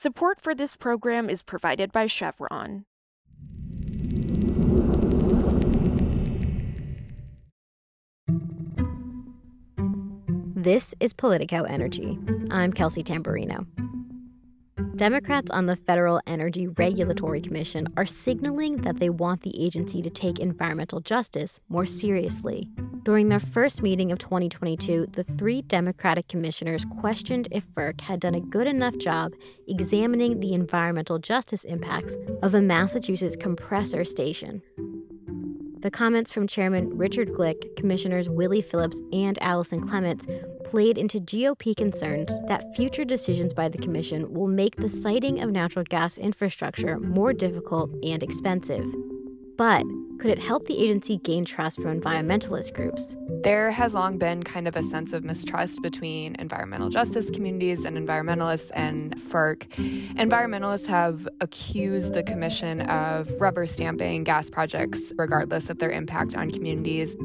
Support for this program is provided by Chevron. This is Politico Energy. I'm Kelsey Tamborrino. Democrats on the Federal Energy Regulatory Commission are signaling that they want the agency to take environmental justice more seriously. During their first meeting of 2022, the three Democratic commissioners questioned if FERC had done a good enough job examining the environmental justice impacts of a Massachusetts compressor station. The comments from Chairman Richard Glick, Commissioners Willie Phillips, and Allison Clements played into GOP concerns that future decisions by the Commission will make the siting of natural gas infrastructure more difficult and expensive. But could it help the agency gain trust from environmentalist groups? There has long been kind of a sense of mistrust between environmental justice communities and environmentalists and FERC. Environmentalists have accused the Commission of rubber stamping gas projects regardless of their impact on communities.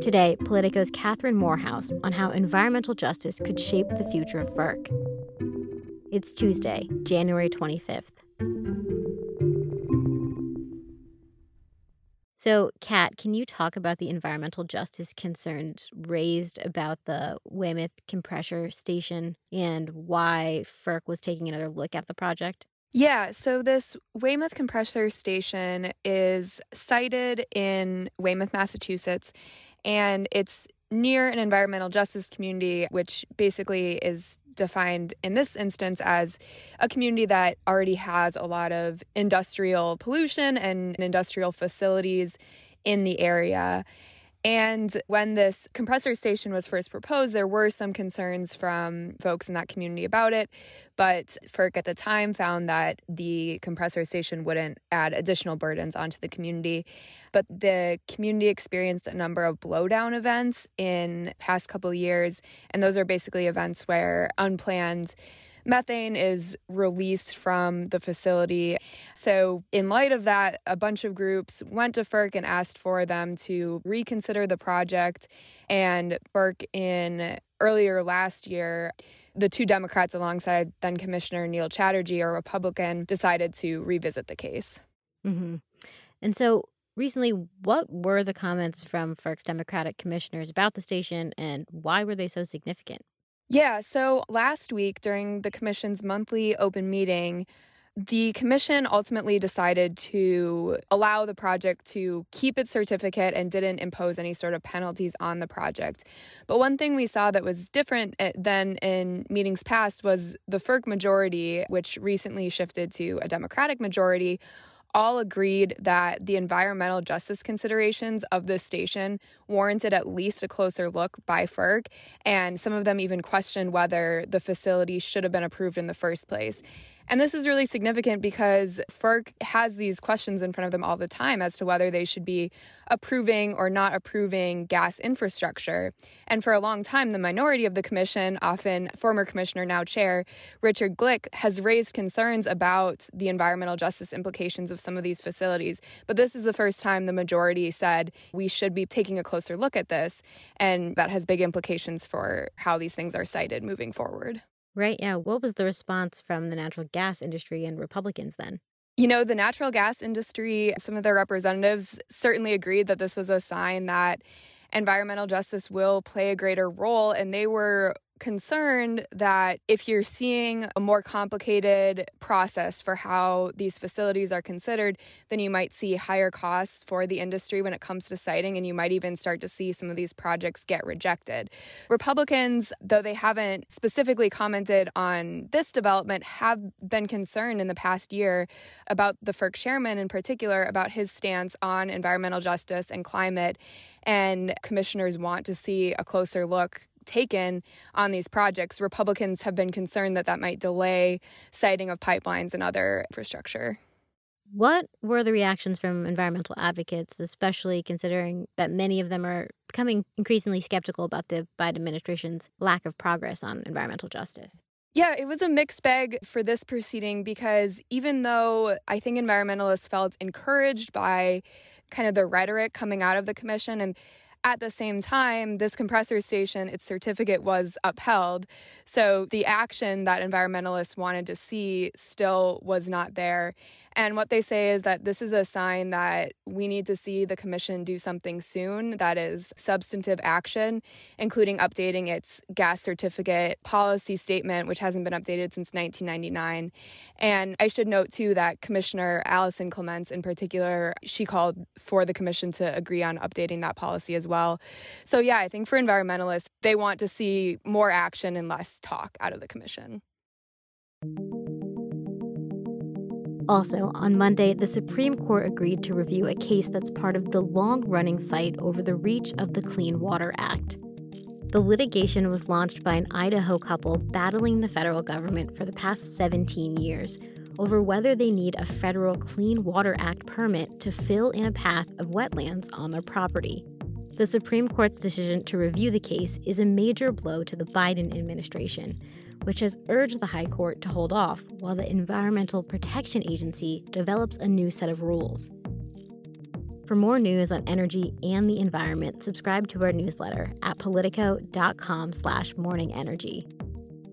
Today, Politico's Catherine Morehouse on how environmental justice could shape the future of FERC. It's Tuesday, January 25th. So, Kat, can you talk about the environmental justice concerns raised about the Weymouth compressor station and why FERC was taking another look at the project? Yeah, so this Weymouth compressor station is sited in Weymouth, Massachusetts, and it's near an environmental justice community, which basically is defined in this instance as a community that already has a lot of industrial pollution and industrial facilities in the area. And when this compressor station was first proposed, there were some concerns from folks in that community about it. But FERC at the time found that the compressor station wouldn't add additional burdens onto the community. But the community experienced a number of blowdown events in past couple years. And those are basically events where unplanned methane is released from the facility. So, in light of that, a bunch of groups went to FERC and asked for them to reconsider the project. And FERC, in earlier last year, the two Democrats, alongside then Commissioner Neil Chatterjee, a Republican, decided to revisit the case. Mm-hmm. And so, recently, what were the comments from FERC's Democratic commissioners about the station and why were they so significant? Yeah, so last week during the Commission's monthly open meeting, the Commission ultimately decided to allow the project to keep its certificate and didn't impose any sort of penalties on the project. But one thing we saw that was different eh, than in meetings past was the FERC majority, which recently shifted to a Democratic majority, all agreed that the environmental justice considerations of this station warranted at least a closer look by FERC, and some of them even questioned whether the facility should have been approved in the first place. And this is really significant because FERC has these questions in front of them all the time as to whether they should be approving or not approving gas infrastructure. And for a long time, the minority of the commission, often former commissioner, now chair, Richard Glick, has raised concerns about the environmental justice implications of some of these facilities. But this is the first time the majority said we should be taking a closer look at this. And that has big implications for how these things are sited moving forward. Right. Yeah. What was the response from the natural gas industry and Republicans then? You know, the natural gas industry, some of their representatives certainly agreed that this was a sign that environmental justice will play a greater role. And they were concerned that if you're seeing a more complicated process for how these facilities are considered, then you might see higher costs for the industry when it comes to siting, and you might even start to see some of these projects get rejected. Republicans, though they haven't specifically commented on this development, have been concerned in the past year about the FERC chairman in particular, about his stance on environmental justice and climate. And commissioners want to see a closer look taken on these projects, Republicans have been concerned that that might delay siting of pipelines and other infrastructure. What were the reactions from environmental advocates, especially considering that many of them are becoming increasingly skeptical about the Biden administration's lack of progress on environmental justice? Yeah, it was a mixed bag for this proceeding because even though I think environmentalists felt encouraged by kind of the rhetoric coming out of the commission and At the same time, this compressor station, its certificate was upheld. So the action that environmentalists wanted to see still was not there. And what they say is that this is a sign that we need to see the commission do something soon that is substantive action, including updating its gas certificate policy statement, which hasn't been updated since 1999. And I should note, too, that Commissioner Allison Clements, in particular, she called for the commission to agree on updating that policy as well. So, yeah, I think for environmentalists, they want to see more action and less talk out of the commission. Also, on Monday, the Supreme Court agreed to review a case that's part of the long running fight over the reach of the Clean Water Act. The litigation was launched by an Idaho couple battling the federal government for the past 17 years over whether they need a federal Clean Water Act permit to fill in a path of wetlands on their property. The Supreme Court's decision to review the case is a major blow to the Biden administration, which has urged the High Court to hold off while the Environmental Protection Agency develops a new set of rules. For more news on energy and the environment, subscribe to our newsletter at politico.com slash morningenergy.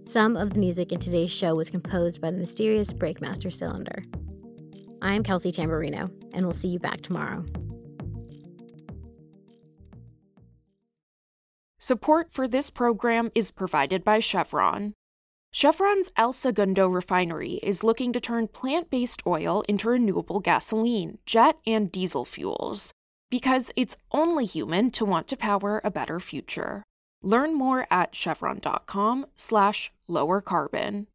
Some of the music in today's show was composed by the mysterious Breakmaster Cylinder. I'm Kelsey Tamborrino, and we'll see you back tomorrow. Support for this program is provided by Chevron. Chevron's El Segundo refinery is looking to turn plant based oil into renewable gasoline, jet, and diesel fuels because it's only human to want to power a better future. Learn more at chevron.com slash lower carbon.